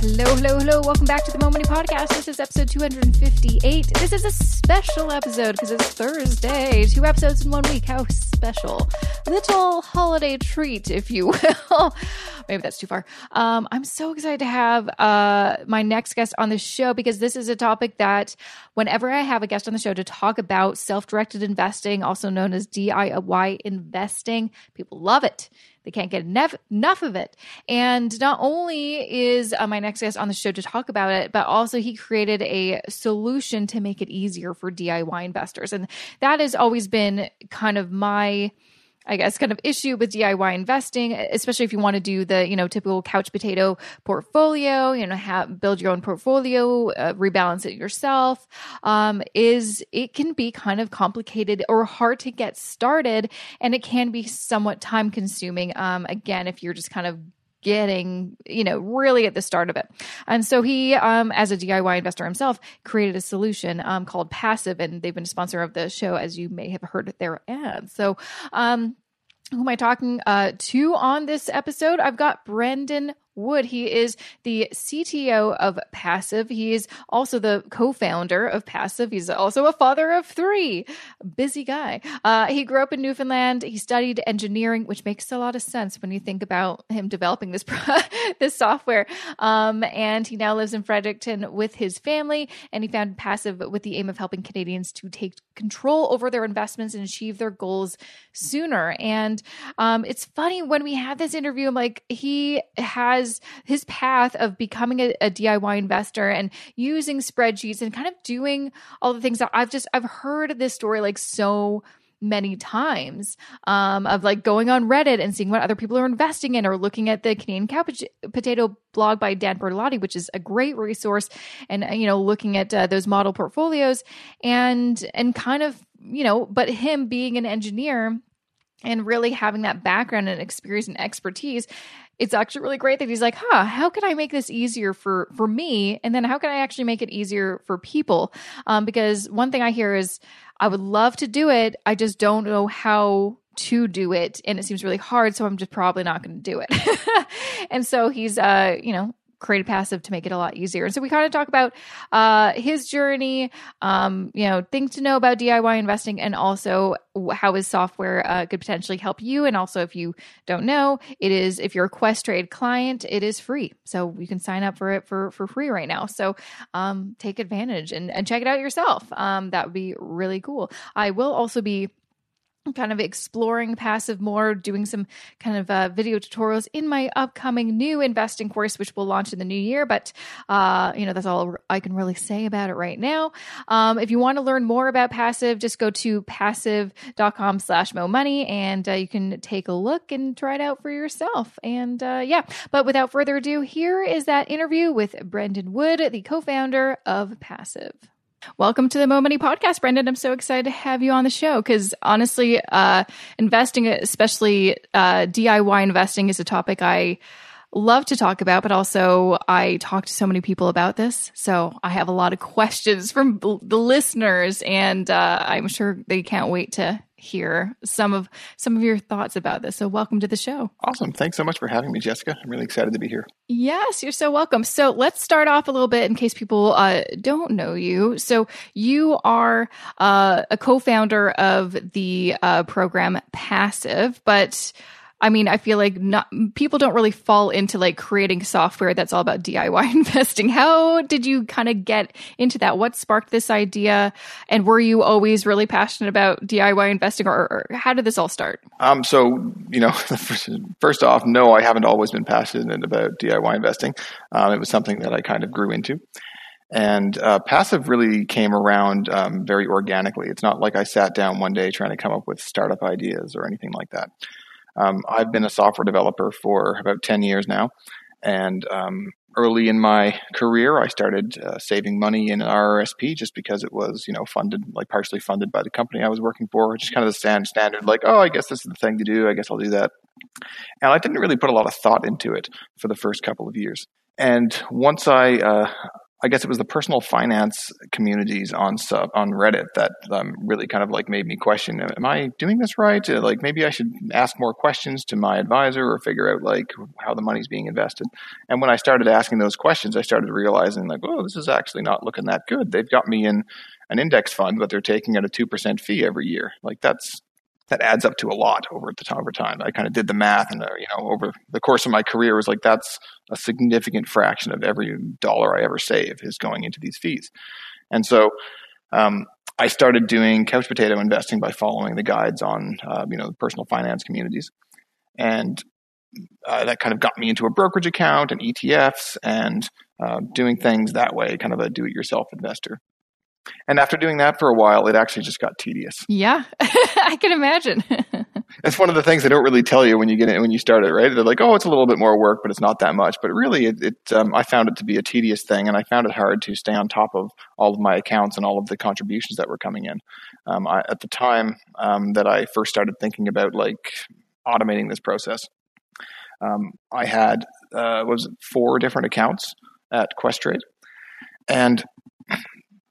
Hello, hello, hello. Welcome back to the Mo Money Podcast. This is episode 258. This is a special episode because it's Thursday. Two episodes in one week. How special. Little holiday treat, if you will. Maybe that's too far. Um, I'm so excited to have uh, my next guest on the show because this is a topic that whenever I have a guest on the show to talk about self directed investing, also known as DIY investing, people love it. They can't get enough, enough of it. And not only is uh, my next guest on the show to talk about it, but also he created a solution to make it easier for DIY investors. And that has always been kind of my I guess, kind of issue with DIY investing, especially if you want to do the, you know, typical couch potato portfolio, you know, have, build your own portfolio, uh, rebalance it yourself, um, is it can be kind of complicated or hard to get started. And it can be somewhat time consuming. Um, again, if you're just kind of getting, you know, really at the start of it. And so he, um, as a DIY investor himself, created a solution um, called Passiv, and they've been a sponsor of the show, as you may have heard their ads. So, um, who am I talking uh, to on this episode? I've got Brendan Wood. He is the CTO of Passiv. He is also the co founder of Passiv. He's also a father of three. Busy guy. Uh, he grew up in Newfoundland. He studied engineering, which makes a lot of sense when you think about him developing this, this software. Um, and he now lives in Fredericton with his family. And he founded Passiv with the aim of helping Canadians to take control over their investments and achieve their goals sooner. And um, it's funny when we had this interview, I'm like, he has his his path of becoming a, a DIY investor and using spreadsheets and kind of doing all the things that I've just I've heard this story like so many times um, of like going on Reddit and seeing what other people are investing in or looking at the Canadian Potato blog by Dan Bortolotti, which is a great resource, and you know looking at uh, those model portfolios and and kind of you know, but him being an engineer and really having that background and experience and expertise it's actually really great that he's like, huh, how can I make this easier for for me? And then how can I actually make it easier for people? Um, because one thing I hear is I would love to do it. I just don't know how to do it and it seems really hard so i'm just probably not going to do it and so he's uh you know create a Passiv to make it a lot easier. And so we kind of talk about uh, his journey, um, you know, things to know about DIY investing, and also how his software uh, could potentially help you. And also, if you don't know, it is if you're a Questrade client, it is free, so you can sign up for it for for free right now. So um, take advantage and, and check it out yourself. Um, that would be really cool. I will also be kind of exploring Passiv more, doing some kind of uh, video tutorials in my upcoming new investing course, which will launch in the new year. But, uh, you know, that's all I can really say about it right now. Um, if you want to learn more about Passiv, just go to passiv.com slash mo money and uh, you can take a look and try it out for yourself. And uh, yeah, but without further ado, here is that interview with Brendan Wood, the co founder of Passiv. Welcome to the Mo Money Podcast, Brendan. I'm so excited to have you on the show because honestly, uh, investing, especially uh, DIY investing, is a topic I love to talk about, but also I talk to so many people about this. So I have a lot of questions from the listeners, and uh, I'm sure they can't wait to hear some of some of your thoughts about this. So welcome to the show. Awesome. Thanks so much for having me, Jessica. I'm really excited to be here. Yes, you're so welcome. So let's start off a little bit in case people uh, don't know you. So you are uh, a co-founder of the uh, program Passiv, but I mean, I feel like not people don't really fall into like creating software that's all about DIY investing. How did you kind of get into that? What sparked this idea? And were you always really passionate about DIY investing or, or how did this all start? Um, so, you know, first off, no, I haven't always been passionate about DIY investing. Um, it was something that I kind of grew into. And uh, Passiv really came around um, very organically. It's not like I sat down one day trying to come up with startup ideas or anything like that. Um, I've been a software developer for about 10 years now. And um, early in my career, I started uh, saving money in an RRSP just because it was, you know, funded, like partially funded by the company I was working for, just kind of the stand, standard, like, oh, I guess this is the thing to do. I guess I'll do that. And I didn't really put a lot of thought into it for the first couple of years. And once I uh, I guess it was the personal finance communities on sub on Reddit that um, really kind of like made me question: Am I doing this right? Uh, like maybe I should ask more questions to my advisor or figure out like how the money's being invested. And when I started asking those questions, I started realizing like, oh, this is actually not looking that good. They've got me in an index fund, but they're taking out a two percent fee every year. Like that's that adds up to a lot over the time over time. I kind of did the math, and uh, you know, over the course of my career, was like that's a significant fraction of every dollar I ever save is going into these fees. And so, um, I started doing couch potato investing by following the guides on uh, you know personal finance communities, and uh, that kind of got me into a brokerage account and ETFs and uh, doing things that way, kind of a do-it-yourself investor. And after doing that for a while, it actually just got tedious. Yeah, I can imagine. it's one of the things they don't really tell you when you get it when you start it, right? They're like, "Oh, it's a little bit more work, but it's not that much." But really, it, it um, I found it to be a tedious thing, and I found it hard to stay on top of all of my accounts and all of the contributions that were coming in. Um, I, at the time um, that I first started thinking about like automating this process, um, I had uh, was four different accounts at Questrade, and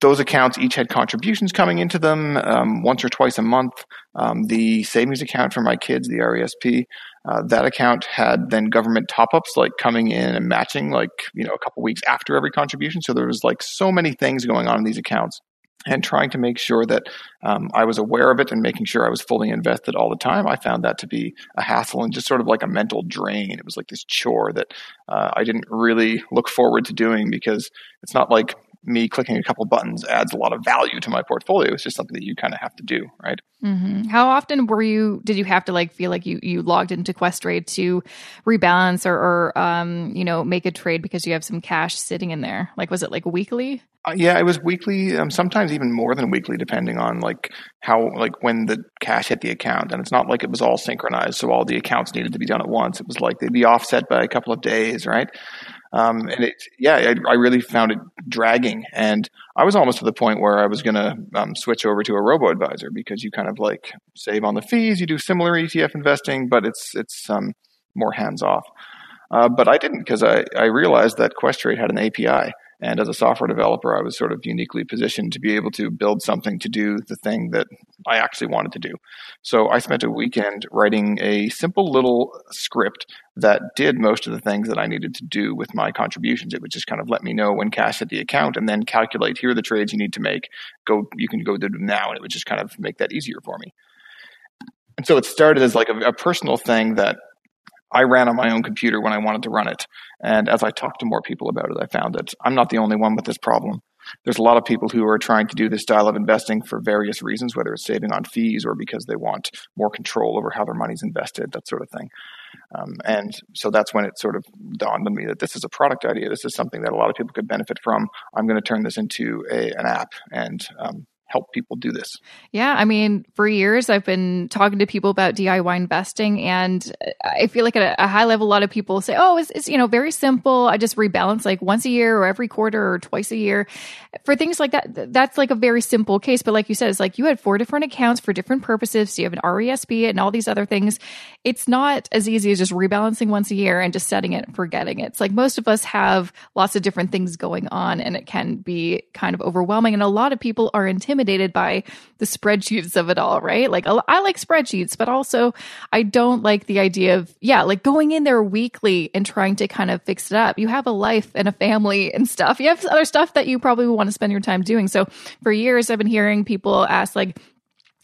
those accounts each had contributions coming into them um, once or twice a month. Um, the savings account for my kids, the RESP, uh, that account had then government top ups like coming in and matching like, you know, a couple weeks after every contribution. So there was like so many things going on in these accounts and trying to make sure that um, I was aware of it and making sure I was fully invested all the time. I found that to be a hassle and just sort of like a mental drain. It was like this chore that uh, I didn't really look forward to doing because it's not like me clicking a couple buttons adds a lot of value to my portfolio. It's just something that you kind of have to do, right? Mm-hmm. How often were you? Did you have to like feel like you you logged into Questrade to rebalance or, or um you know make a trade because you have some cash sitting in there? Like was it like weekly? Uh, yeah, it was weekly. Um, sometimes even more than weekly, depending on like how like when the cash hit the account. And it's not like it was all synchronized, so all the accounts needed to be done at once. It was like they'd be offset by a couple of days, right? Um, and it, yeah, I, I, really found it dragging. And I was almost to the point where I was going to um, switch over to a robo advisor because you kind of like save on the fees. You do similar ETF investing, but it's it's um, more hands off. Uh, but I didn't because I, I realized that Questrade had an API. And as a software developer, I was sort of uniquely positioned to be able to build something to do the thing that I actually wanted to do. So I spent a weekend writing a simple little script that did most of the things that I needed to do with my contributions. It would just kind of let me know when cash hit the account and then calculate here are the trades you need to make. Go, you can go do them now. And it would just kind of make that easier for me. And so it started as like a, a personal thing that I ran on my own computer when I wanted to run it. And as I talked to more people about it, I found that I'm not the only one with this problem. There's a lot of people who are trying to do this style of investing for various reasons, whether it's saving on fees or because they want more control over how their money's invested, that sort of thing. Um, and so that's when it sort of dawned on me that this is a product idea. This is something that a lot of people could benefit from. I'm going to turn this into a, an app and um, help people do this. Yeah, I mean, for years I've been talking to people about DIY investing, and I feel like at a, high level, a lot of people say, "Oh, it's, it's, you know very simple. I just rebalance like once a year or every quarter or twice a year." For things like that, that's like a very simple case. But like you said, it's like you had four different accounts for different purposes. So you have an RESP and all these other things. It's not as easy as just rebalancing once a year and just setting it and forgetting it. It's like most of us have lots of different things going on, and it can be kind of overwhelming. And a lot of people are intimidated intimidated by the spreadsheets of it all, right? Like I like spreadsheets, but also I don't like the idea of, yeah, like going in there weekly and trying to kind of fix it up. You have a life and a family and stuff. You have other stuff that you probably want to spend your time doing. So for years, I've been hearing people ask, like,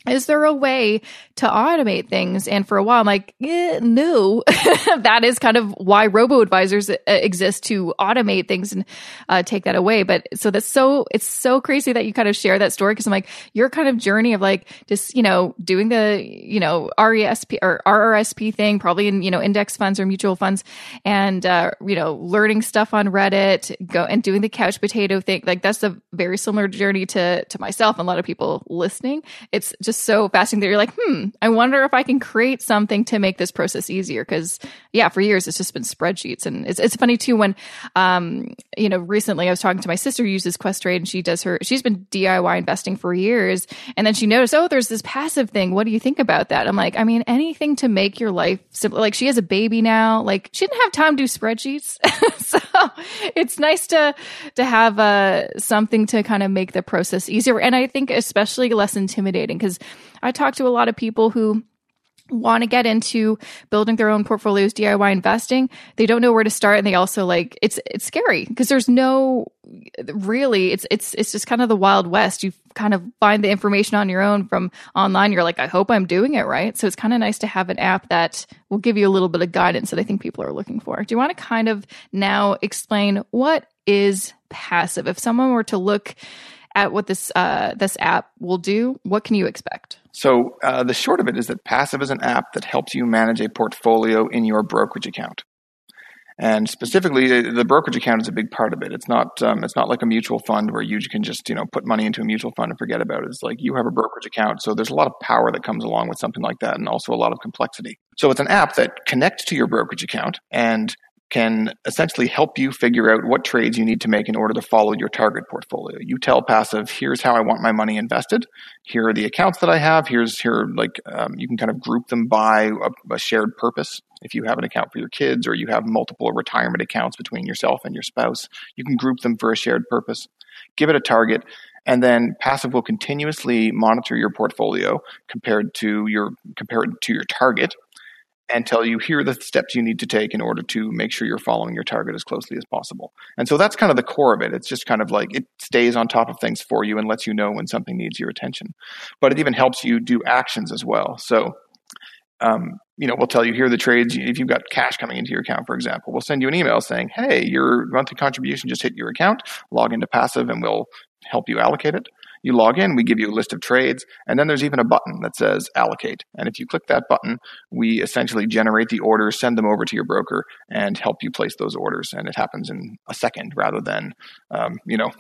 is there a way to automate things? And for a while, I'm like, eh, no. that is kind of why robo advisors uh, exist to automate things and uh, take that away. But so that's so, it's so crazy that you kind of share that story because I'm like, your kind of journey of like just, you know, doing the, you know, RESP or RRSP thing, probably in, you know, index funds or mutual funds and, uh, you know, learning stuff on Reddit, go and doing the couch potato thing. Like that's a very similar journey to, to myself and a lot of people listening. It's just, just so fascinating that you're like, hmm, I wonder if I can create something to make this process easier. Cause yeah, for years it's just been spreadsheets. And it's, it's funny too when, um, you know, recently I was talking to my sister who uses Questrade and she does her, she's been DIY investing for years. And then she noticed, oh, there's this Passiv thing. What do you think about that? I'm like, I mean, anything to make your life simple. Like she has a baby now. Like she didn't have time to do spreadsheets. so it's nice to, to have, uh, something to kind of make the process easier. And I think especially less intimidating because I talk to a lot of people who want to get into building their own portfolios DIY investing. They don't know where to start and they also like it's it's scary because there's no really it's it's it's just kind of the wild west. You kind of find the information on your own from online. You're like I hope I'm doing it right. So it's kind of nice to have an app that will give you a little bit of guidance that I think people are looking for. Do you want to kind of now explain what is Passiv? If someone were to look at what this uh, this app will do, what can you expect? So uh, the short of it is that Passiv is an app that helps you manage a portfolio in your brokerage account. And specifically, the brokerage account is a big part of it. It's not um, it's not like a mutual fund where you can just you know put money into a mutual fund and forget about it. It's like you have a brokerage account, so there's a lot of power that comes along with something like that, and also a lot of complexity. So it's an app that connects to your brokerage account and can essentially help you figure out what trades you need to make in order to follow your target portfolio. You tell Passiv, here's how I want my money invested. Here are the accounts that I have. Here's here like um, you can kind of group them by a, a shared purpose. If you have an account for your kids or you have multiple retirement accounts between yourself and your spouse, you can group them for a shared purpose. Give it a target and then Passiv will continuously monitor your portfolio compared to your compared to your target and tell you here are the steps you need to take in order to make sure you're following your target as closely as possible. And so that's kind of the core of it. It's just kind of like it stays on top of things for you and lets you know when something needs your attention. But it even helps you do actions as well. So, um, you know, we'll tell you here the trades. If you've got cash coming into your account, for example, we'll send you an email saying, hey, your monthly contribution just hit your account. Log into Passiv and we'll help you allocate it. You log in, we give you a list of trades, and then there's even a button that says allocate. And if you click that button, we essentially generate the orders, send them over to your broker, and help you place those orders. And it happens in a second rather than, um, you know,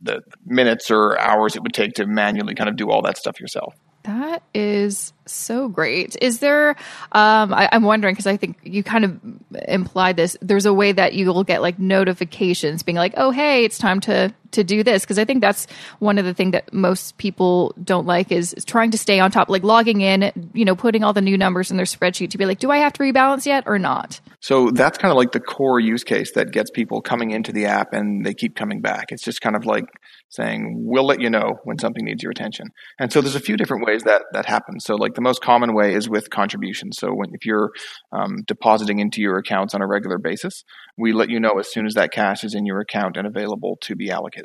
the minutes or hours it would take to manually kind of do all that stuff yourself. That is so great. Is there, um, I, am wondering because I think you kind of implied this. There's a way that you will get like notifications being like, oh, hey, it's time to, to do this. Cause I think that's one of the things that most people don't like is, is trying to stay on top, like logging in, you know, putting all the new numbers in their spreadsheet to be like, do I have to rebalance yet or not? So that's kind of like the core use case that gets people coming into the app and they keep coming back. It's just kind of like saying, we'll let you know when something needs your attention. And so there's a few different ways that that happens. So like the most common way is with contributions. So when, if you're um, depositing into your accounts on a regular basis, we let you know as soon as that cash is in your account and available to be allocated.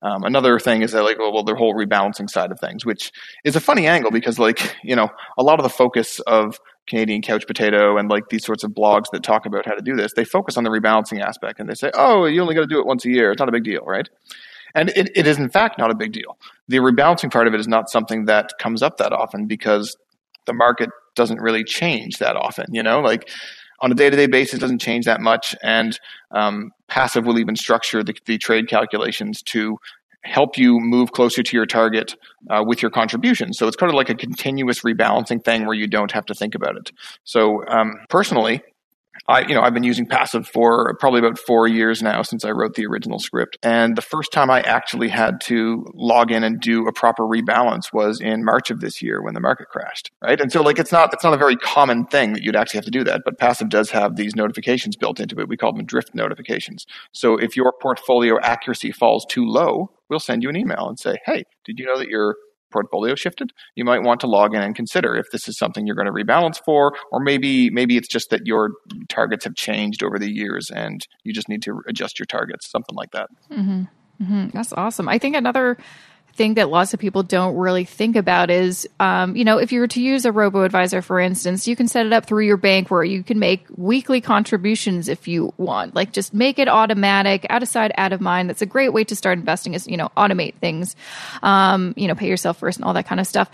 Um, another thing is that like well, well the whole rebalancing side of things, which is a funny angle because like you know a lot of the focus of Canadian Couch Potato and like these sorts of blogs that talk about how to do this, they focus on the rebalancing aspect and they say, oh, you only got to do it once a year. It's not a big deal, right? And it, it is in fact not a big deal. The rebalancing part of it is not something that comes up that often because the market doesn't really change that often. You know, like on a day-to-day basis doesn't change that much and um, Passiv will even structure the, the, trade calculations to help you move closer to your target uh, with your contribution so it's kind of like a continuous rebalancing thing where you don't have to think about it. So um, personally I, you know, I've been using Passiv for probably about four years now since I wrote the original script. And the first time I actually had to log in and do a proper rebalance was in March of this year when the market crashed, right? And so, like, it's not it's not a very common thing that you'd actually have to do that. But Passiv does have these notifications built into it. We call them drift notifications. So if your portfolio accuracy falls too low, we'll send you an email and say, "Hey, did you know that your portfolio shifted, you might want to log in and consider if this is something you're going to rebalance for, or maybe maybe it's just that your targets have changed over the years and you just need to adjust your targets, something like that. Mm-hmm. Mm-hmm. That's awesome. I think another thing that lots of people don't really think about is, um, you know, if you were to use a robo advisor, for instance, you can set it up through your bank where you can make weekly contributions if you want. Like just make it automatic, out of sight, out of mind. That's a great way to start investing is, you know, automate things, um, you know, pay yourself first and all that kind of stuff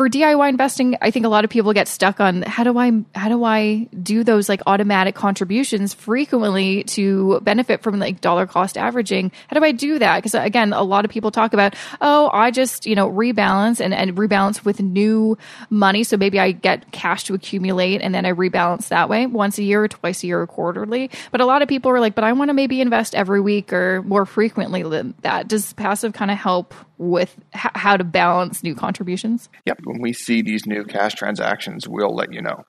for DIY investing, I think a lot of people get stuck on how do I how do I do those like automatic contributions frequently to benefit from like dollar cost averaging? How do I do that? Because uh, again, a lot of people talk about, oh, I just, you know, rebalance and, and rebalance with new money. So maybe I get cash to accumulate and then I rebalance that way once a year, or twice a year, or quarterly. But a lot of people are like, but I want to maybe invest every week or more frequently than that. Does Passiv kind of help with h- how to balance new contributions? Yep. When we see these new cash transactions, we'll let you know.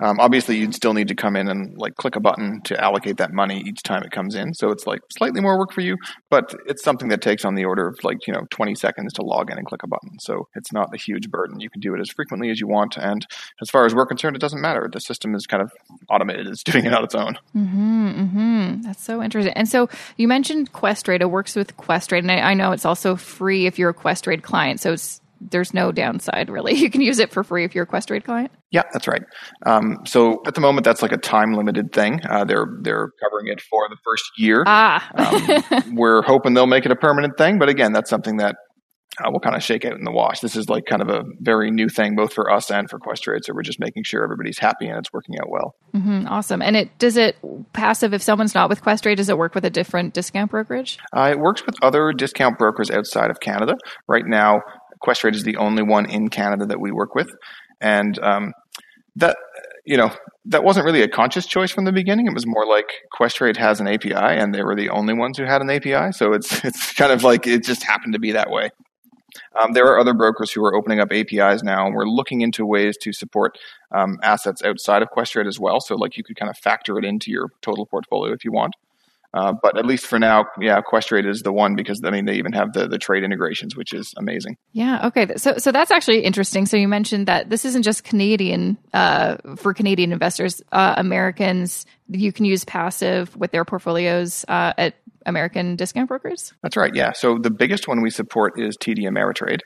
Um, obviously, you'd still need to come in and like click a button to allocate that money each time it comes in. So it's like slightly more work for you, but it's something that takes on the order of like, you know, 20 seconds to log in and click a button. So it's not a huge burden. You can do it as frequently as you want. And as far as we're concerned, it doesn't matter. The system is kind of automated. It's doing it on its own. Mm-hmm, mm-hmm. That's so interesting. And so you mentioned Questrade. It works with Questrade. And I, I know it's also free if you're a Questrade client. So it's there's no downside really. You can use it for free if you're a Questrade client. Yeah, that's right. Um, so at the moment, that's like a time limited thing. Uh, they're they're covering it for the first year. Ah, um, we're hoping they'll make it a permanent thing, but again, that's something that uh, we'll kind of shake out in the wash. This is like kind of a very new thing, both for us and for Questrade. So we're just making sure everybody's happy and it's working out well. Mm-hmm, awesome. And it does it Passiv if someone's not with Questrade? Does it work with a different discount brokerage? Uh, it works with other discount brokers outside of Canada. Right now, Questrade is the only one in Canada that we work with, and um, that you know that wasn't really a conscious choice from the beginning. It was more like Questrade has an API, and they were the only ones who had an API. So it's it's kind of like it just happened to be that way. Um, there are other brokers who are opening up APIs now, and we're looking into ways to support um, assets outside of Questrade as well. So, like, you could kind of factor it into your total portfolio if you want. Uh, but at least for now, yeah, Questrade is the one because I mean they even have the the trade integrations, which is amazing. Yeah. Okay. So so that's actually interesting. So you mentioned that this isn't just Canadian uh, for Canadian investors. Uh, Americans, you can use Passiv with their portfolios uh, at American discount brokers. That's right. Yeah. So the biggest one we support is TD Ameritrade,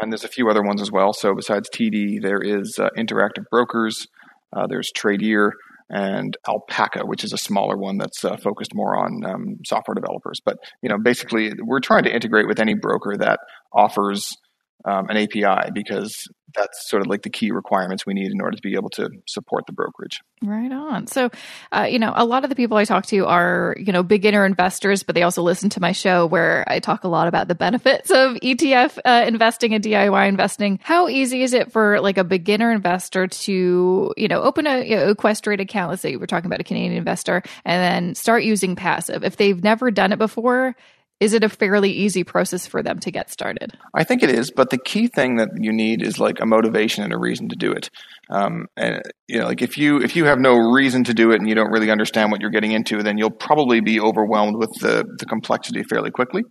and there's a few other ones as well. So besides TD, there is uh, Interactive Brokers. Uh, there's Tradier and Alpaca, which is a smaller one that's uh, focused more on um, software developers. But you know, basically, we're trying to integrate with any broker that offers um, an API because that's sort of like the key requirements we need in order to be able to support the brokerage. Right on. So, uh, you know, a lot of the people I talk to are, you know, beginner investors, but they also listen to my show where I talk a lot about the benefits of ETF uh, investing and DIY investing. How easy is it for like a beginner investor to, you know, open a, you know, account? Let's say we're talking about a Canadian investor and then start using Passiv. If they've never done it before, is it a fairly easy process for them to get started? I think it is, but the key thing that you need is like a motivation and a reason to do it. Um, and you know, like if you if you have no reason to do it and you don't really understand what you're getting into, then you'll probably be overwhelmed with the the complexity fairly quickly.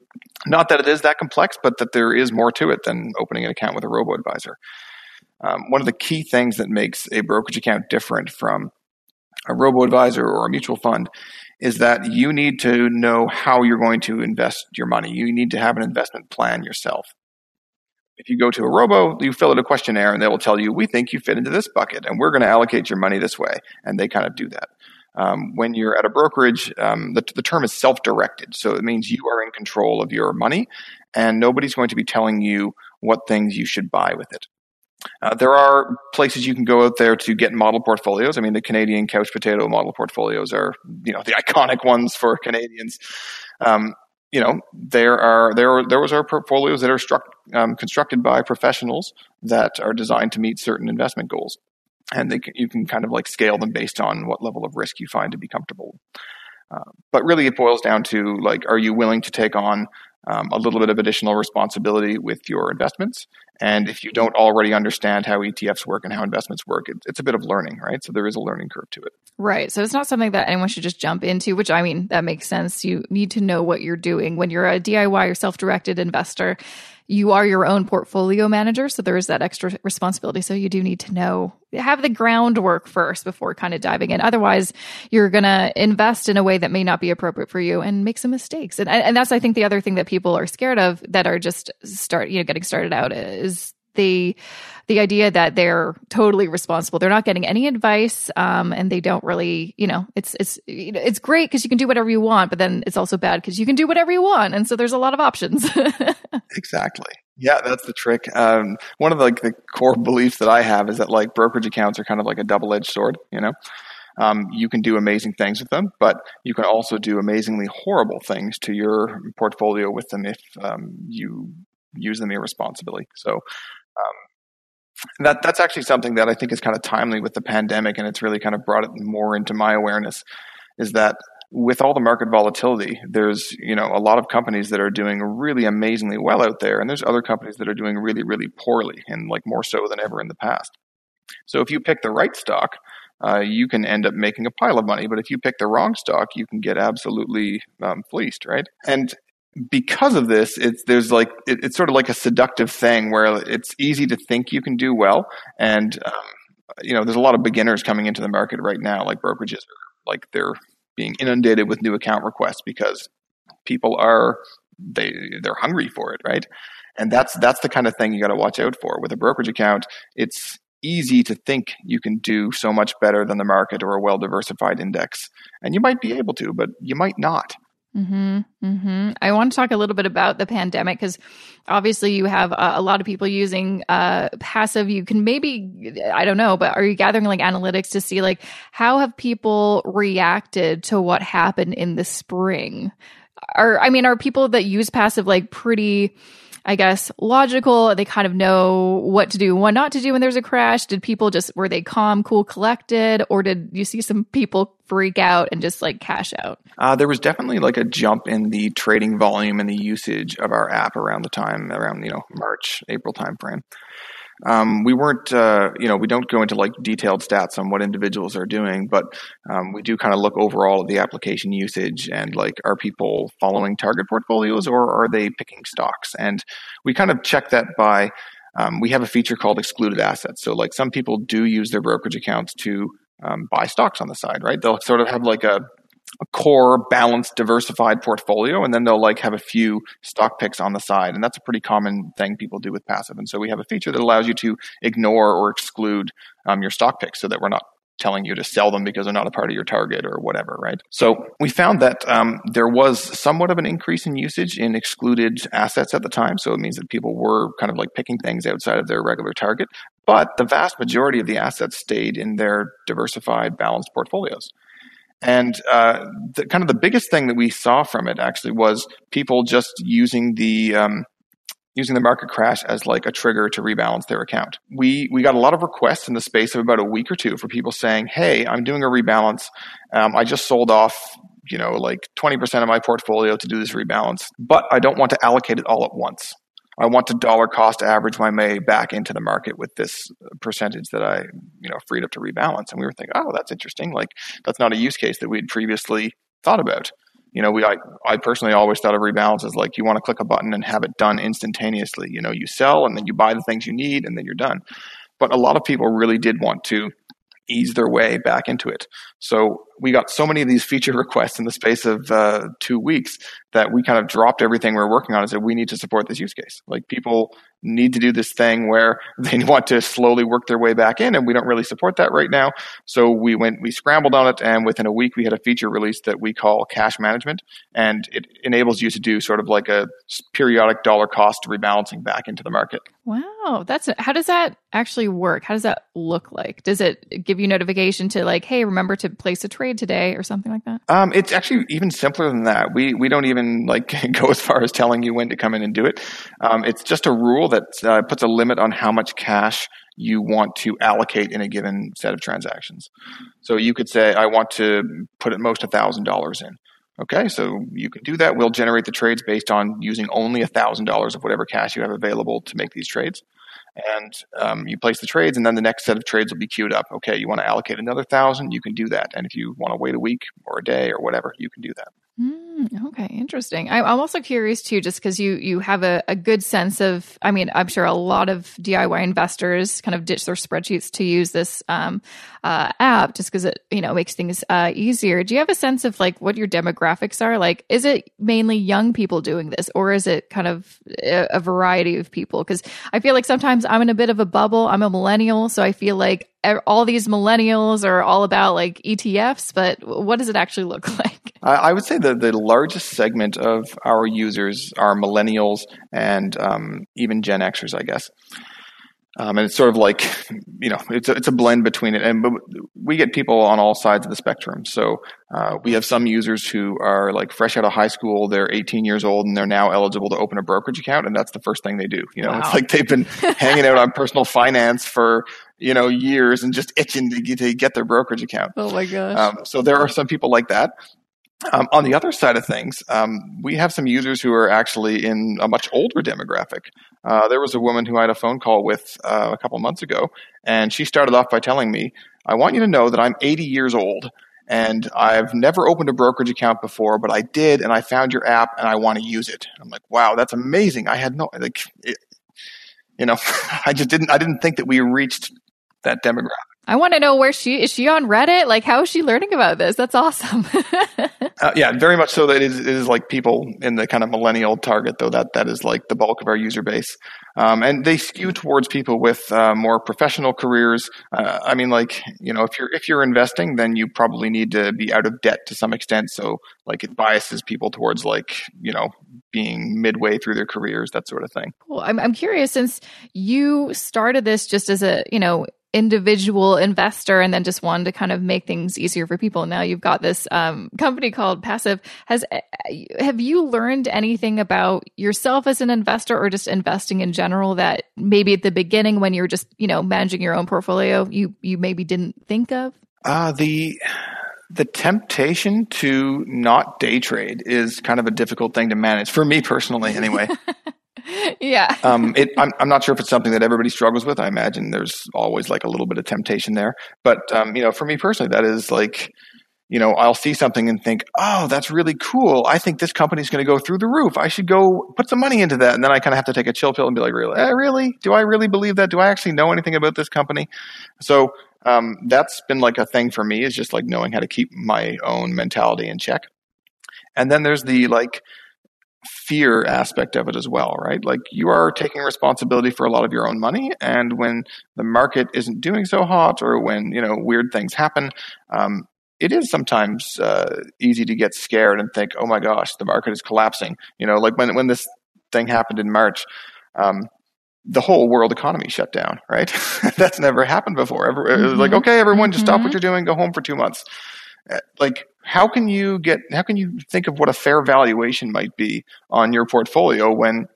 Not that it is that complex, but that there is more to it than opening an account with a robo advisor. Um, one of the key things that makes a brokerage account different from a robo advisor or a mutual fund is that you need to know how you're going to invest your money. You need to have an investment plan yourself. If you go to a robo, you fill out a questionnaire and they will tell you, we think you fit into this bucket and we're going to allocate your money this way. And they kind of do that. Um, when you're at a brokerage, um, the, the term is self directed. So it means you are in control of your money and nobody's going to be telling you what things you should buy with it. Uh, there are places you can go out there to get model portfolios. I mean, the Canadian couch potato model portfolios are, you know, the iconic ones for Canadians. Um, you know, there are there are those are portfolios that are struck, um, constructed by professionals that are designed to meet certain investment goals, and they you can kind of like scale them based on what level of risk you find to be comfortable. Uh, but really, it boils down to like, are you willing to take on um, a little bit of additional responsibility with your investments. And if you don't already understand how ETFs work and how investments work, it, it's a bit of learning, right? So there is a learning curve to it. Right. So it's not something that anyone should just jump into, which I mean, that makes sense. You need to know what you're doing. When you're a DIY or self directed investor, you are your own portfolio manager. So there is that extra responsibility. So you do need to know, have the groundwork first before kind of diving in. Otherwise, you're going to invest in a way that may not be appropriate for you and make some mistakes. And, and that's, I think, the other thing that people are scared of that are just start, you know, getting started out is the the idea that they're totally responsible. They're not getting any advice, um, and they don't really, you know, it's it's you know, it's great because you can do whatever you want, but then it's also bad because you can do whatever you want, and so there's a lot of options. exactly. Yeah, that's the trick. Um, one of the, like the core beliefs that I have is that like brokerage accounts are kind of like a double-edged sword. You know, um, you can do amazing things with them, but you can also do amazingly horrible things to your portfolio with them if um, you use them irresponsibly. So um, that that's actually something that I think is kind of timely with the pandemic, and it's really kind of brought it more into my awareness. Is that with all the market volatility, there's you know a lot of companies that are doing really amazingly well out there, and there's other companies that are doing really really poorly, and like more so than ever in the past. So if you pick the right stock, uh, you can end up making a pile of money. But if you pick the wrong stock, you can get absolutely um, fleeced, right? And because of this, it's there's like it, it's sort of like a seductive thing where it's easy to think you can do well, and um, you know there's a lot of beginners coming into the market right now, like brokerages, like they're being inundated with new account requests because people are they they're hungry for it, right? And that's that's the kind of thing you got to watch out for with a brokerage account. It's easy to think you can do so much better than the market or a well diversified index, and you might be able to, but you might not. Hmm. Hmm. I want to talk a little bit about the pandemic because obviously you have a lot of people using uh, Passiv. You can maybe I don't know, but are you gathering like analytics to see like how have people reacted to what happened in the spring? Are I mean, are people that use Passiv like pretty? I guess, logical. They kind of know what to do, what not to do when there's a crash. Did people just, were they calm, cool, collected, or did you see some people freak out and just like cash out? Uh, there was definitely like a jump in the trading volume and the usage of our app around the time, around, you know, March, April timeframe. Um, we weren't, uh, you know, we don't go into like detailed stats on what individuals are doing, but um, we do kind of look overall at the application usage and like, are people following target portfolios or are they picking stocks? And we kind of check that by, um, we have a feature called excluded assets. So like some people do use their brokerage accounts to um, buy stocks on the side, right? They'll sort of have like a a core balanced diversified portfolio and then they'll like have a few stock picks on the side and that's a pretty common thing people do with Passiv. And so we have a feature that allows you to ignore or exclude um, your stock picks so that we're not telling you to sell them because they're not a part of your target or whatever right? So we found that um, there was somewhat of an increase in usage in excluded assets at the time so it means that people were kind of like picking things outside of their regular target but the vast majority of the assets stayed in their diversified balanced portfolios and uh, the, kind of the biggest thing that we saw from it actually was people just using the um, using the market crash as like a trigger to rebalance their account. We we got a lot of requests in the space of about a week or two for people saying, "Hey, I'm doing a rebalance. Um, I just sold off." You know, like 20% of my portfolio to do this rebalance, but I don't want to allocate it all at once. I want to dollar cost average my May back into the market with this percentage that I, you know, freed up to rebalance. And we were thinking, oh, that's interesting. Like that's not a use case that we'd previously thought about. You know, we I, I personally always thought of rebalance as like you want to click a button and have it done instantaneously. You know, you sell and then you buy the things you need and then you're done. But a lot of people really did want to ease their way back into it. So we got so many of these feature requests in the space of uh, two weeks that we kind of dropped everything we are working on and said we need to support this use case. Like people need to do this thing where they want to slowly work their way back in, and we don't really support that right now. So we went, we scrambled on it, and within a week we had a feature release that we call cash management, and it enables you to do sort of like a periodic dollar cost rebalancing back into the market. Wow, that's how does that actually work? How does that look like? Does it give you notification to like, hey, remember to place a trade today or something like that? Um, it's actually even simpler than that. We we don't even like go as far as telling you when to come in and do it. Um, it's just a rule that uh, puts a limit on how much cash you want to allocate in a given set of transactions. So you could say, I want to put at most thousand dollars in. Okay, so you can do that. We'll generate the trades based on using only thousand dollars of whatever cash you have available to make these trades and um, you place the trades, and then the next set of trades will be queued up. Okay, you want to allocate another thousand, you can do that, and if you want to wait a week or a day or whatever, you can do that. Mm, okay, interesting. I, I'm also curious too, just because you you have a, a good sense of. I mean, I'm sure a lot of DIY investors kind of ditch their spreadsheets to use this um, uh, app, just because it you know makes things uh, easier. Do you have a sense of like what your demographics are? Like, is it mainly young people doing this, or is it kind of a, a variety of people? Because I feel like sometimes I'm in a bit of a bubble. I'm a millennial, so I feel like all these millennials are all about like ETFs, but what does it actually look like? I, would say that the largest segment of our users are millennials and um, even Gen Xers, I guess. Um, and it's sort of like, you know, it's a, it's a blend between it. And we get people on all sides of the spectrum. So uh, we have some users who are like fresh out of high school. They're 18 years old and they're now eligible to open a brokerage account, and that's the first thing they do. You know, wow. it's like they've been hanging out on personal finance for you know years and just itching to get, to get their brokerage account. Oh my gosh! Um, so there are some people like that. Um, on the other side of things, um, we have some users who are actually in a much older demographic. Uh, there was a woman who I had a phone call with uh, a couple months ago, and she started off by telling me, I want you to know that I'm 80 years old and I've never opened a brokerage account before, but I did, and I found your app and I want to use it. I'm like, wow, that's amazing. I had no, like, it, you know, I just didn't, I didn't think that we reached that demographic. I want to know where she is. She on Reddit? Like, how is she learning about this? That's awesome. uh, yeah, very much so. That it is, it is, like people in the kind of millennial target, though. That that is like the bulk of our user base, um, and they skew towards people with uh, more professional careers. Uh, I mean, like you know, if you're if you're investing, then you probably need to be out of debt to some extent. So, like, it biases people towards like you know being midway through their careers, that sort of thing. Well, I'm I'm curious since you started this just as a you know individual investor and then just wanted to kind of make things easier for people. Now you've got this um, company called Passiv. Has eh, have you learned anything about yourself as an investor or just investing in general that maybe at the beginning when you're just you know managing your own portfolio you you maybe didn't think of? Uh, the the temptation to not day trade is kind of a difficult thing to manage for me personally anyway yeah. um, it, I'm, I'm not sure if it's something that everybody struggles with. I imagine there's always like a little bit of temptation there. But, um, you know, for me personally, that is like, you know, I'll see something and think, oh, that's really cool. I think this company's going to go through the roof. I should go put some money into that. And then I kind of have to take a chill pill and be like, really? Eh, really? Do I really believe that? Do I actually know anything about this company? So um, that's been like a thing for me is just like knowing how to keep my own mentality in check. And then there's the like, fear aspect of it as well, right? Like you are taking responsibility for a lot of your own money, and when the market isn't doing so hot, or when you know weird things happen, um, it is sometimes uh, easy to get scared and think, "Oh my gosh, the market is collapsing." You know, like when when this thing happened in March. Um, the whole world economy shut down, right? That's never happened before. Ever, mm-hmm. It was like, mm-hmm. okay, everyone, just mm-hmm. stop what mm-hmm. you're doing, go home for two months. Uh, like how can you get how can you think of what a fair valuation might be on your portfolio when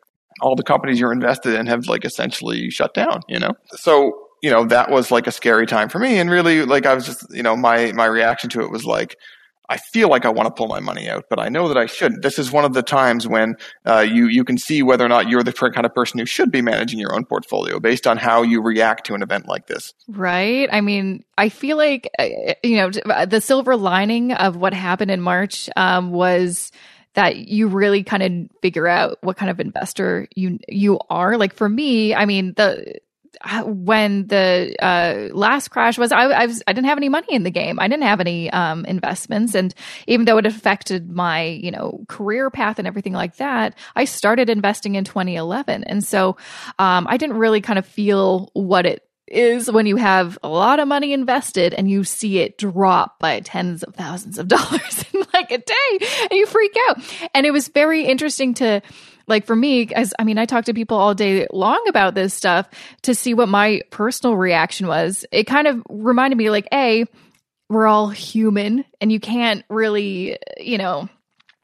all the companies you're invested in have like essentially shut down you know? So you know that was like a scary time for me and really like i was just you know my my reaction to it was like I feel like I want to pull my money out, but I know that I shouldn't. This is one of the times when uh, you you can see whether or not you're the kind of person who should be managing your own portfolio based on how you react to an event like this. Right. I mean, I feel like uh, you know the silver lining of what happened in March um, was that you really kind of figure out what kind of investor you you are. Like for me, I mean the when the uh, last crash was, I, I, was I didn't have any money in the game. I didn't have any um, investments, and even though it affected my you know career path and everything like that, I started investing in 2011, and so um, I didn't really kind of feel what it is when you have a lot of money invested and you see it drop by tens of thousands of dollars in like a day and you freak out. And it was very interesting to like for me, as I mean, I talk to people all day long about this stuff to see what my personal reaction was. It kind of reminded me like, A, we're all human and you can't really, you know,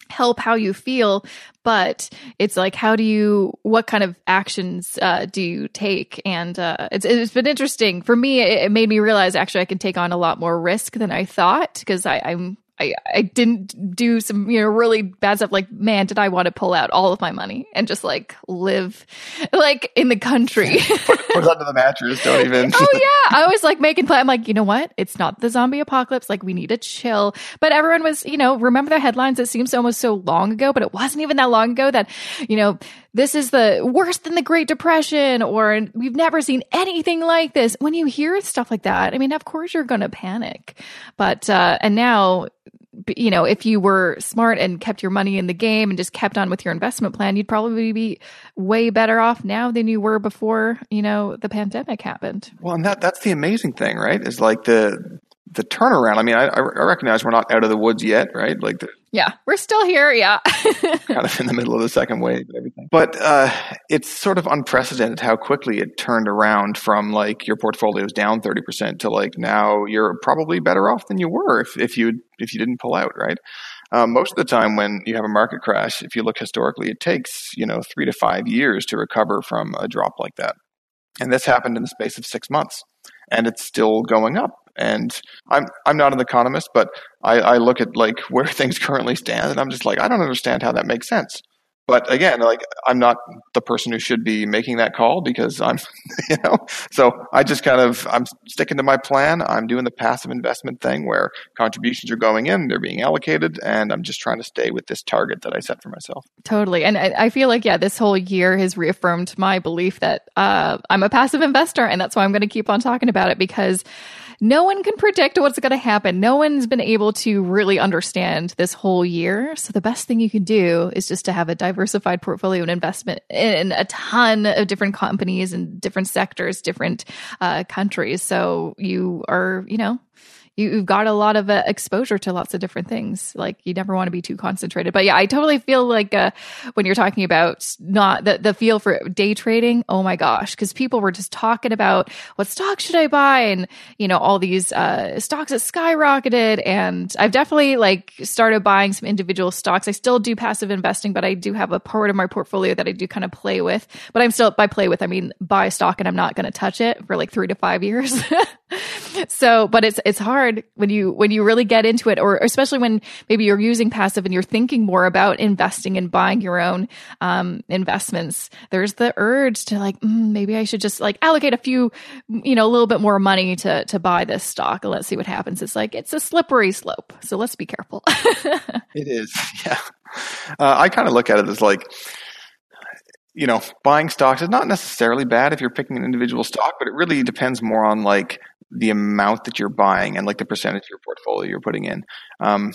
help how you feel but it's like how do you what kind of actions uh, do you take and uh, it's, it's been interesting for me it, it, made me realize actually i can take on a lot more risk than i thought because i'm I, I didn't do some, you know, really bad stuff. Like, man, did I want to pull out all of my money and just like live like in the country? put, put, it under the mattress. Don't even. oh yeah. I was like making plans. I'm like, you know what? It's not the zombie apocalypse. Like we need to chill. But everyone was, you know, remember the headlines? It seems almost so long ago, but it wasn't even that long ago that, you know, this is the worse than the Great Depression, or we've never seen anything like this. When you hear stuff like that, I mean, of course you're going to panic. But, uh, and now, you know, if you were smart and kept your money in the game and just kept on with your investment plan, you'd probably be way better off now than you were before, you know, the pandemic happened. Well, and that that's the amazing thing, right? Is like the the turnaround. I mean, I, I recognize we're not out of the woods yet, right? Like, the, Yeah, we're still here. Yeah. kind of in the middle of the second wave and everything. But uh, it's sort of unprecedented how quickly it turned around from like your portfolio is down 30% to like now you're probably better off than you were if, if you if you didn't pull out, right? Um, most of the time when you have a market crash, if you look historically, it takes, you know, three to five years to recover from a drop like that. And this happened in the space of six months. And it's still going up. And I'm I'm not an economist, but I, I look at like where things currently stand and I'm just like, I don't understand how that makes sense. But again, like I'm not the person who should be making that call because I'm, you know, so I just kind of I'm sticking to my plan. I'm doing the passive investment thing where contributions are going in, they're being allocated, and I'm just trying to stay with this target that I set for myself. Totally, and I, I feel like yeah, this whole year has reaffirmed my belief that uh, I'm a passive investor, and that's why I'm going to keep on talking about it because no one can predict what's going to happen. No one's been able to really understand this whole year. So the best thing you can do is just to have a diversified portfolio and investment in a ton of different companies and different sectors, different uh, countries. So you are, you know, you, have got a lot of uh, exposure to lots of different things. Like you never want to be too concentrated. But yeah, I totally feel like uh, when you're talking about not the, the feel for day trading, oh my gosh, because people were just talking about what stock should I buy and, you know, all these uh, stocks that skyrocketed. And I've definitely like started buying some individual stocks. I still do passive investing, but I do have a part of my portfolio that I do kind of play with. But I'm still, by play with, I mean buy stock and I'm not going to touch it for like three to five years. so, but it's, it's hard when you when you really get into it, or especially when maybe you're using passiv and you're thinking more about investing and buying your own um, investments. There's the urge to like mm, maybe I should just like allocate a few, you know, a little bit more money to to buy this stock and let's see what happens. It's like it's a slippery slope, so let's be careful. it is, yeah. Uh, I kind of look at it as like you know, buying stocks is not necessarily bad if you're picking an individual stock, but it really depends more on like the amount that you're buying and like the percentage of your portfolio you're putting in. Um,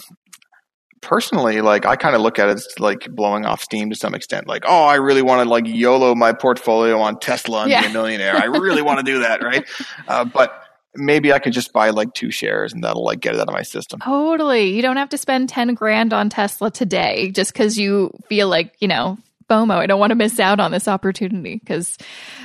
personally, like I kind of look at it as like blowing off steam to some extent. Like, oh, I really want to like YOLO my portfolio on Tesla and yeah. be a millionaire. I really want to do that, right? Uh, but maybe I could just buy like two shares and that'll like get it out of my system. Totally. You don't have to spend 10 grand on Tesla today just because you feel like, you know, FOMO. I don't want to miss out on this opportunity because,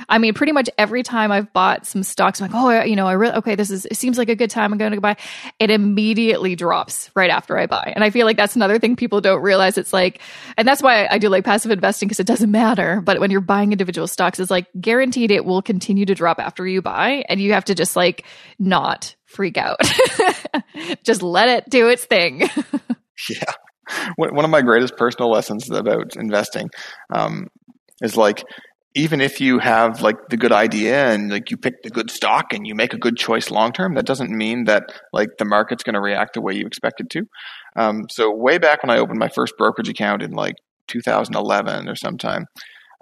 I mean, pretty much every time I've bought some stocks, I'm like, oh, you know, I really okay. This is it seems like a good time. I'm going to buy. It immediately drops right after I buy, and I feel like that's another thing people don't realize. It's like, and that's why I do like passive investing because it doesn't matter. But when you're buying individual stocks, it's like guaranteed it will continue to drop after you buy, and you have to just like not freak out. just let it do its thing. yeah one of my greatest personal lessons about investing um, is like even if you have like the good idea and like you pick the good stock and you make a good choice long term, that doesn't mean that like the market's going to react the way you expect it to. Um, so way back when I opened my first brokerage account in like 2011 or sometime,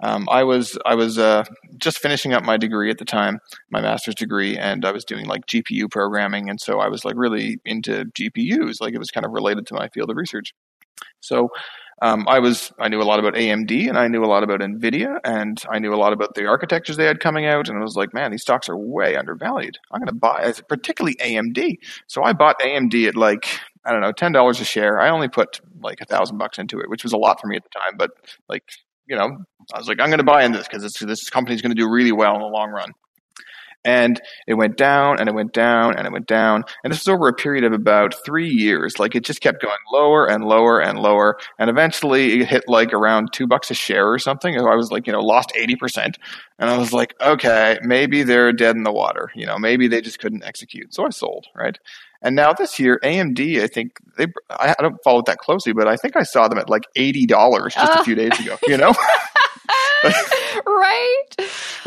um, I was I was uh, just finishing up my degree at the time, my master's degree, and I was doing like GPU programming, and so I was like really into GPUs, like it was kind of related to my field of research. So um, I was I knew a lot about AMD and I knew a lot about Nvidia and I knew a lot about the architectures they had coming out and I was like, man, these stocks are way undervalued. I'm going to buy, particularly AMD. So I bought AMD at like I don't know, ten dollars a share. I only put like a thousand bucks into it, which was a lot for me at the time, but like you know, I was like, I'm going to buy in this because this company is going to do really well in the long run. And it went down and it went down and it went down. And this was over a period of about three years. Like it just kept going lower and lower and lower. And eventually it hit like around two bucks a share or something. I was like, you know, lost 80%. And I was like, okay, maybe they're dead in the water. You know, maybe they just couldn't execute. So I sold, right? And now this year, AMD, I think they, I don't follow it that closely, but I think I saw them at like $80 just uh. a few days ago, you know? right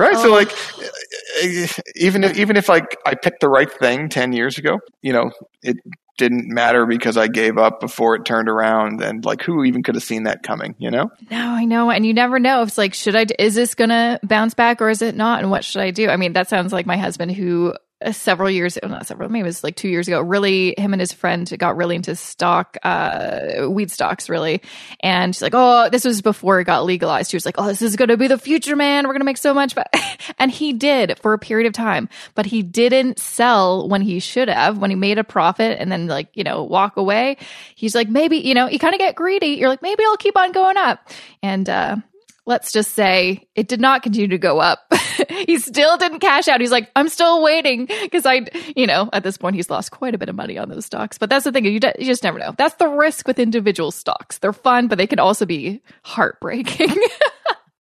right oh. so like um, even if even if like i picked the right thing 10 years ago you know it didn't matter because i gave up before it turned around and like who even could have seen that coming you know? No i know and you never know. If it's like should i is this gonna bounce back or is it not? And what should i do? I mean that sounds like my husband who several years, not several, maybe it was like two years ago. Really, him and his friend got really into stock, uh, weed stocks, really. And she's like, "Oh, this was before it got legalized." She was like, "Oh, this is to be the future, man. We're to make so much." But and he did for a period of time, but he didn't sell when he should have. When he made a profit and then like you know walk away, he's like, maybe you know you kind of get greedy. You're like, maybe I'll keep on going up, and uh, let's just say it did not continue to go up. he still didn't cash out. He's like, I'm still waiting because I, you know, at this point he's lost quite a bit of money on those stocks. But that's the thing, you, you just never know. That's the risk with individual stocks. They're fun, but they can also be heartbreaking.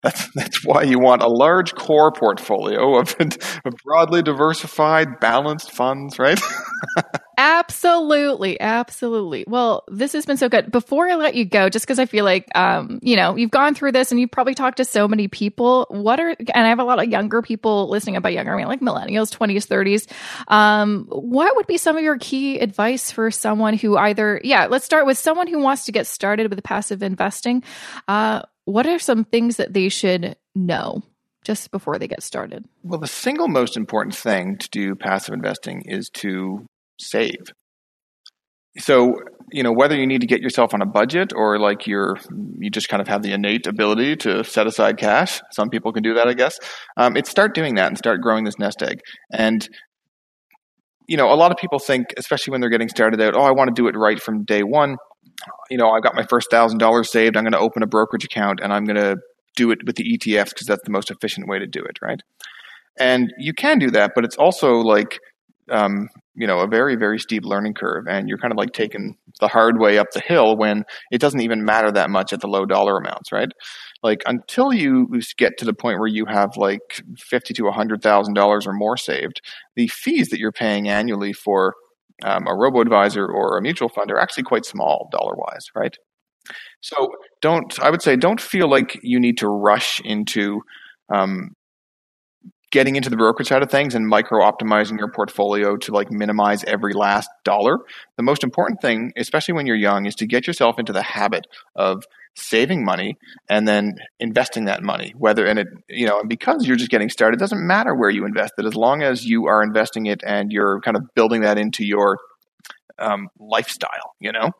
That's, that's why you want a large core portfolio of, of broadly diversified, balanced funds, right? Absolutely, absolutely. Well, this has been so good. Before I let you go, just because I feel like, um, you know, you've gone through this and you've probably talked to so many people. What are, and I have a lot of younger people listening about younger, I mean, like millennials, 20s, 30s. Um, what would be some of your key advice for someone who either, yeah, let's start with someone who wants to get started with passive investing. Uh, what are some things that they should know just before they get started? Well, the single most important thing to do passive investing is to save. So, you know, whether you need to get yourself on a budget or like you're, you just kind of have the innate ability to set aside cash. Some people can do that, I guess. Um, it's start doing that and start growing this nest egg. And, you know, a lot of people think, especially when they're getting started out, oh, I want to do it right from day one you know, I've got my first thousand dollars saved. I'm going to open a brokerage account and I'm going to do it with the ETFs because that's the most efficient way to do it, right? And you can do that, but it's also like, um, you know, a very, very steep learning curve. And you're kind of like taking the hard way up the hill when it doesn't even matter that much at the low dollar amounts, right? Like until you get to the point where you have like fifty to hundred thousand dollars or more saved, the fees that you're paying annually for um, a robo advisor or a mutual fund are actually quite small dollar wise, right? So don't, I would say, don't feel like you need to rush into um, getting into the brokerage side of things and micro optimizing your portfolio to like minimize every last dollar. The most important thing, especially when you're young, is to get yourself into the habit of saving money and then investing that money whether and it you know and because you're just getting started it doesn't matter where you invest it as long as you are investing it and you're kind of building that into your um, lifestyle you know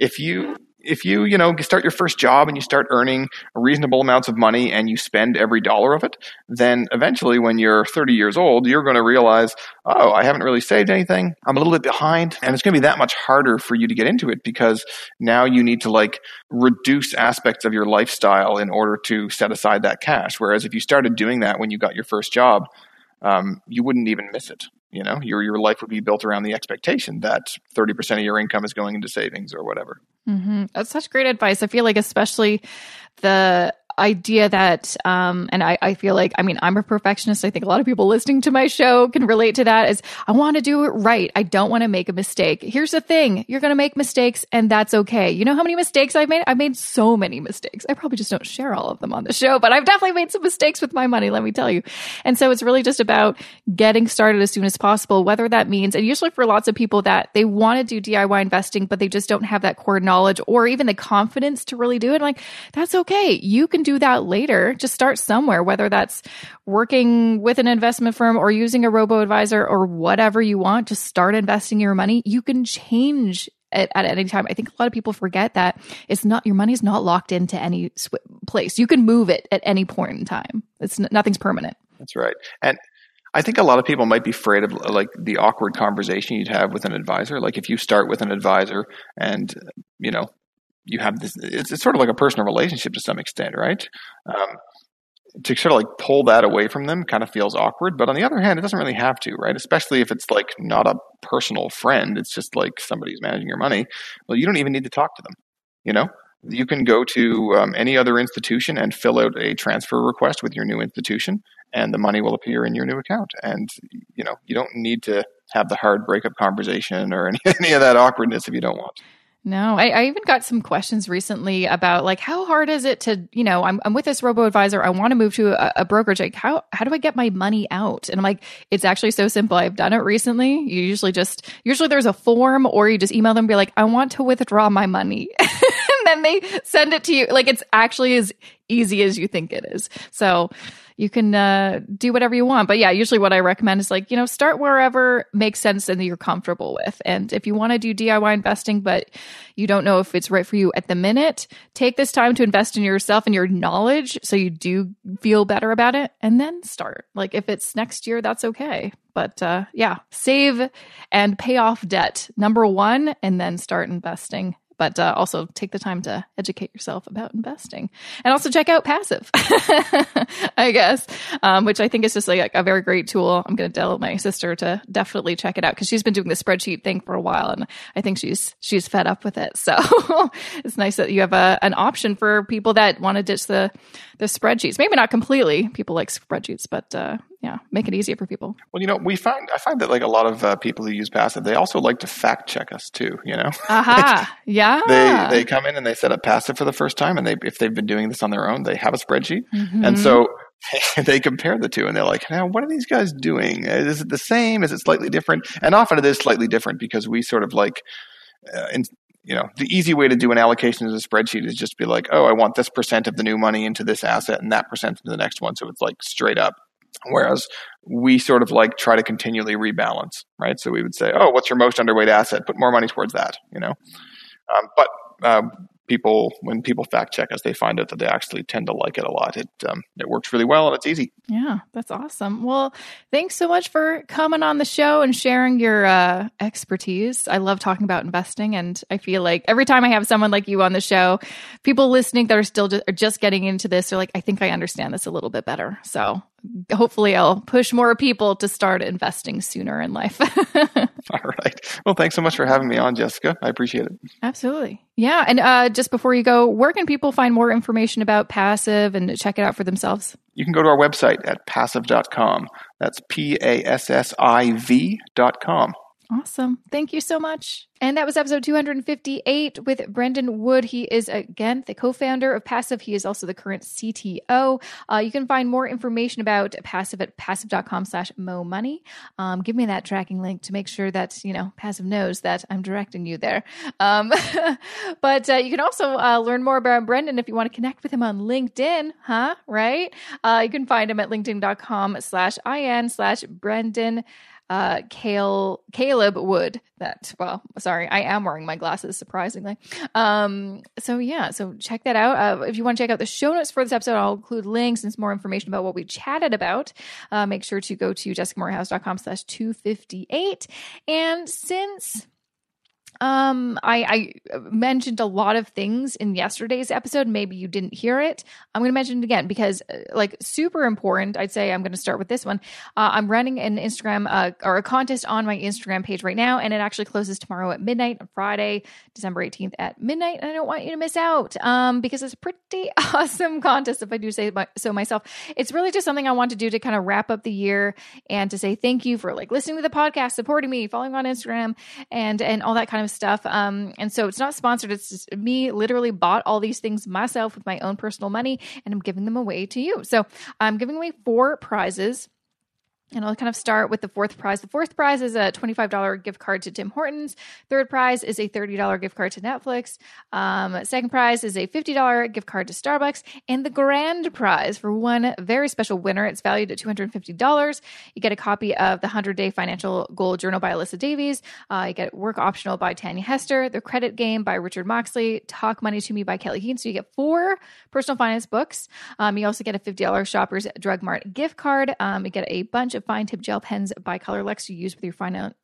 if you if you you know start your first job and you start earning reasonable amounts of money and you spend every dollar of it then eventually when you're 30 years old you're going to realize oh i haven't really saved anything. I'm a little bit behind. And it's going to be that much harder for you to get into it because now you need to like reduce aspects of your lifestyle in order to set aside that cash. Whereas if you started doing that when you got your first job um, you wouldn't even miss it you know? Your your life would be built around the expectation that 30% of your income is going into savings or whatever mm-hmm. that's such great advice i feel like especially the idea that um and I, I feel like i mean i'm a perfectionist. I think a lot of people listening to my show can relate to that is i want to do it right. I don't want to make a mistake. Here's the thing. You're going to make mistakes and that's okay. You know how many mistakes i've made? I've made so many mistakes. I probably just don't share all of them on the show but i've definitely made some mistakes with my money let me tell you. And so it's really just about getting started as soon as possible whether that means and usually for lots of people that they want to do diy investing but they just don't have that core knowledge or even the confidence to really do it like that's okay. You can do that later. Just start somewhere, whether that's working with an investment firm or using a robo advisor or whatever you want. Just start investing your money. You can change at, at, any time. I think a lot of people forget that it's not your money's not locked into any sw- place. You can move it at any point in time. It's nothing's permanent. That's right. And I think a lot of people might be afraid of like the awkward conversation you'd have with an advisor. Like if you start with an advisor and you know you have this it's, it's, sort of like a personal relationship to some extent right? Um, to sort of like pull that away from them kind of feels awkward but on the other hand it doesn't really have to right? Especially if it's like not a personal friend it's just like somebody who's managing your money well you don't even need to talk to them you know? You can go to um, any other institution and fill out a transfer request with your new institution and the money will appear in your new account and you know you don't need to have the hard breakup conversation or any, any of that awkwardness if you don't want no, I, I, even got some questions recently about like how hard is it to, you know, I'm, I'm with this robo advisor. I want to move to a, a, brokerage. Like how how do I get my money out? And I'm like, it's actually so simple. I've done it recently. You usually just usually there's a form or you just email them be like, I want to withdraw my money. and then they send it to you. Like it's actually as easy as you think it is. So you can uh, do whatever you want. But yeah, usually what I recommend is like, you know, start wherever makes sense and you're comfortable with. And if you want to do DIY investing, but you don't know if it's right for you at the minute, take this time to invest in yourself and your knowledge so you do feel better about it and then start. Like if it's next year, that's okay. But uh, yeah, save and pay off debt, number one, and then start investing but uh, also take the time to educate yourself about investing and also check out passiv i guess um, which i think is just like a, very great tool i'm going to tell my sister to definitely check it out because she's been doing the spreadsheet thing for a while and i think she's she's fed up with it so it's nice that you have a, an option for people that want to ditch the the spreadsheets maybe not completely people like spreadsheets but uh, yeah, make it easier for people. Well, you know, we find I find that like a lot of uh, people who use passiv, they also like to fact check us too. You know, aha, uh-huh. yeah. They they come in and they set up passiv for the first time, and they if they've been doing this on their own, they have a spreadsheet, mm-hmm. and so they compare the two, and they're like, now what are these guys doing? Is it the same? Is it slightly different? And often it is slightly different because we sort of like. Uh, in, you know, the easy way to do an allocation as a spreadsheet is just be like, oh, I want this percent of the new money into this asset and that percent into the next one. So it's like straight up. Whereas we sort of like try to continually rebalance, right? So we would say, oh, what's your most underweight asset? Put more money towards that, you know? Um, but uh, people when people fact check us, they find out that they actually tend to like it a lot. It um, it works really well and it's easy. Yeah, that's awesome. Well, thanks so much for coming on the show and sharing your uh, expertise. I love talking about investing, and I feel like every time I have someone like you on the show, people listening that are still just, are just getting into this are like, I think I understand this a little bit better. So hopefully I'll push more people to start investing sooner in life. All right. Well, thanks so much for having me on, Jessica. I appreciate it. Absolutely. Yeah. And uh, just before you go, where can people find more information about Passiv and check it out for themselves? You can go to our website at passiv.com. That's P A S S I V.com. Awesome. Thank you so much. And that was episode 258 with Brendan Wood. He is, again, the co founder of Passiv. He is also the current CTO. Uh, you can find more information about Passiv at passiv.com slash mo money. Um, give me that tracking link to make sure that, you know, Passiv knows that I'm directing you there. Um, but uh, you can also uh, learn more about Brendan if you want to connect with him on LinkedIn, huh? Right? Uh, you can find him at linkedin.com slash in slash Brendan uh, Kale, Caleb Wood. That well, sorry, I am wearing my glasses surprisingly. Um, so yeah, so check that out. Uh, if you want to check out the show notes for this episode, I'll include links and some more information about what we chatted about. Uh, make sure to go to jessicamoorhouse.com slash 258. And since um, I, I mentioned a lot of things in yesterday's episode. Maybe you didn't hear it. I'm going to mention it again because, uh, like, super important. I'd say I'm going to start with this one. Uh, I'm running an Instagram uh, or a contest on my Instagram page right now, and it actually closes tomorrow at midnight on Friday, December 18th at midnight. And I don't want you to miss out um, because it's a pretty awesome contest, if I do say so myself. It's really just something I want to do to kind of wrap up the year and to say thank you for like listening to the podcast, supporting me, following on Instagram, and and all that kind of of stuff. Um, and so it's not sponsored. It's just me literally bought all these things myself with my own personal money and I'm giving them away to you. So I'm giving away four prizes. And I'll kind of start with the fourth prize. The fourth prize is a $25 gift card to Tim Hortons. Third prize is a $30 gift card to Netflix. Um, second prize is a $50 gift card to Starbucks. And the grand prize for one very special winner, it's valued at $250. You get a copy of the 100 Day Financial Goal Journal by Alyssa Davies. Uh, you get Work Optional by Tanya Hester, The Credit Game by Richard Moxley, Talk Money to Me by Kelley Keehn. So you get four personal finance books. Um, you also get a $50 Shoppers Drug Mart gift card. Um, you get a bunch of fine tip gel pens by Colorlex to use with your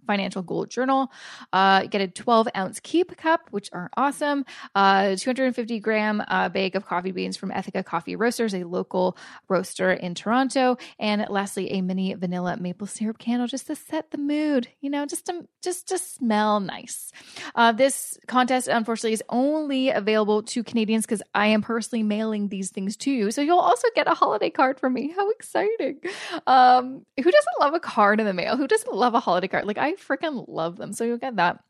financial goal journal. Uh, get a 12 ounce keep cup, which are awesome. Uh, 250 gram uh, bag of coffee beans from Ethica Coffee Roasters, a local roaster in Toronto. And lastly, a mini vanilla maple syrup candle just to set the mood, you know, just to, just to smell nice. Uh, this contest, unfortunately, is only available to Canadians because I am personally mailing these things to you. So you'll also get a holiday card from me. How exciting! Um, who doesn't love a card in the mail? Who doesn't love a holiday card? Like I freaking love them. So you'll get that.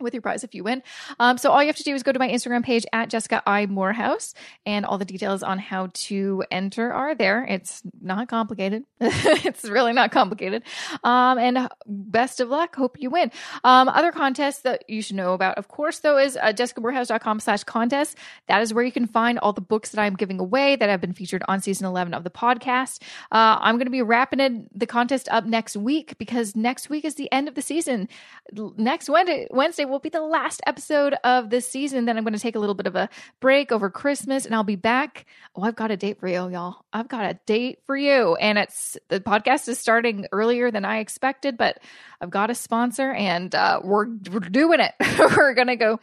With your prize if you win. Um, so all you have to do is go to my Instagram page at Jessica I Moorhouse, and all the details on how to enter are there. It's not complicated. it's really not complicated. Um, and best of luck. Hope you win. Um, other contests that you should know about, of course, though, is uh, jessicamoorhouse.com slash contest. That is where you can find all the books that I'm giving away that have been featured on season 11 of the podcast. Uh, I'm going to be wrapping it, the contest up next week because next week is the end of the season. Next Wednesday, Wednesday will be the last episode of this season. Then I'm going to take a little bit of a break over Christmas and I'll be back. Oh, I've got a date for you, y'all. I've got a date for you. And it's the podcast is starting earlier than I expected, but I've got a sponsor and uh, we're, we're doing it. we're going to go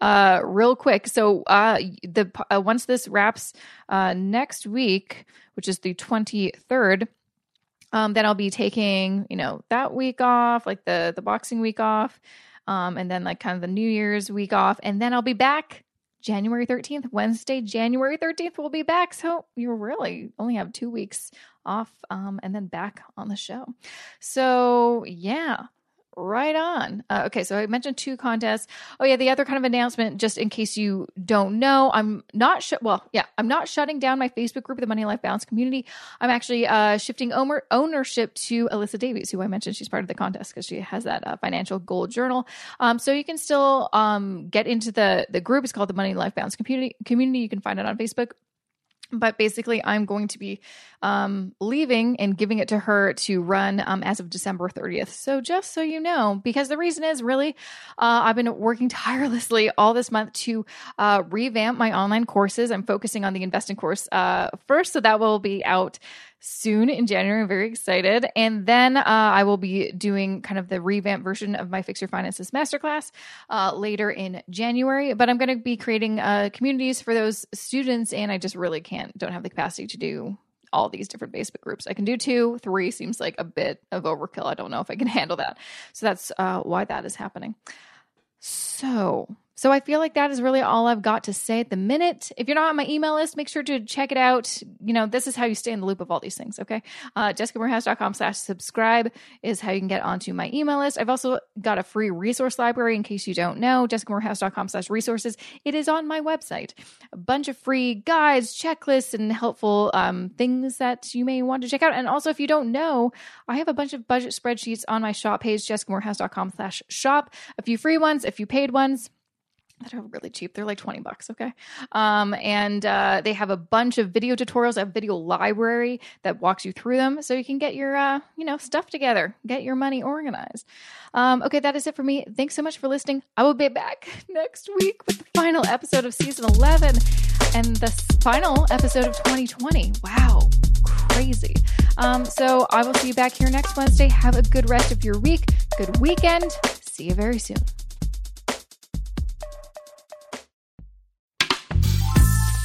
uh, real quick. So uh, the uh, once this wraps uh, next week, which is the 23rd, um, then I'll be taking, you know, that week off, like the the boxing week off, um, and then like kind of the New Year's week off, and then I'll be back January 13th, Wednesday, January 13th, we'll be back. So you really only have two weeks off um, and then back on the show. So, yeah, Right on. Uh, okay, so I mentioned two contests. Oh yeah, the other kind of announcement, just in case you don't know, I'm not sh- well, yeah, I'm not shutting down my Facebook group, the Money Life Balance community. I'm actually uh, shifting owner- ownership to Alyssa Davies, who I mentioned she's part of the contest because she has that uh, financial goal journal. Um, so you can still um, get into the the group. It's called the Money Life Balance community. Community. You can find it on Facebook but basically i'm going to be um, leaving and giving it to her to run um, as of december 30th so just so you know because the reason is really uh, i've been working tirelessly all this month to uh, revamp my online courses. I'm focusing on the investing course uh, first so that will be out soon in January. I'm very excited. And then uh, I will be doing kind of the revamp version of my Fix Your Finances Masterclass uh, later in January. But I'm going to be creating uh, communities for those students, and I just really can't, don't have the capacity to do all these different Facebook groups. I can do two, three seems like a bit of overkill. I don't know if I can handle that. So that's uh, why that is happening. So so I feel like that is really all I've got to say at the minute. If you're not on my email list, make sure to check it out. You know, this is how you stay in the loop of all these things, okay? Uh, JessicaMoorhouse.com slash subscribe is how you can get onto my email list. I've also got a free resource library in case you don't know, JessicaMoorhouse.com slash resources. It is on my website. A bunch of free guides, checklists, and helpful um, things that you may want to check out. And also, if you don't know, I have a bunch of budget spreadsheets on my shop page, JessicaMoorhouse.com slash shop. A few free ones, a few paid ones that are really cheap. They're like 20 bucks, okay? Um, and uh, they have a bunch of video tutorials, a video library that walks you through them so you can get your, uh, you know, stuff together, get your money organized. Um, okay, that is it for me. Thanks so much for listening. I will be back next week with the final episode of season 11 and the final episode of 2020. Wow, crazy. Um, so I will see you back here next Wednesday. Have a good rest of your week, good weekend. See you very soon.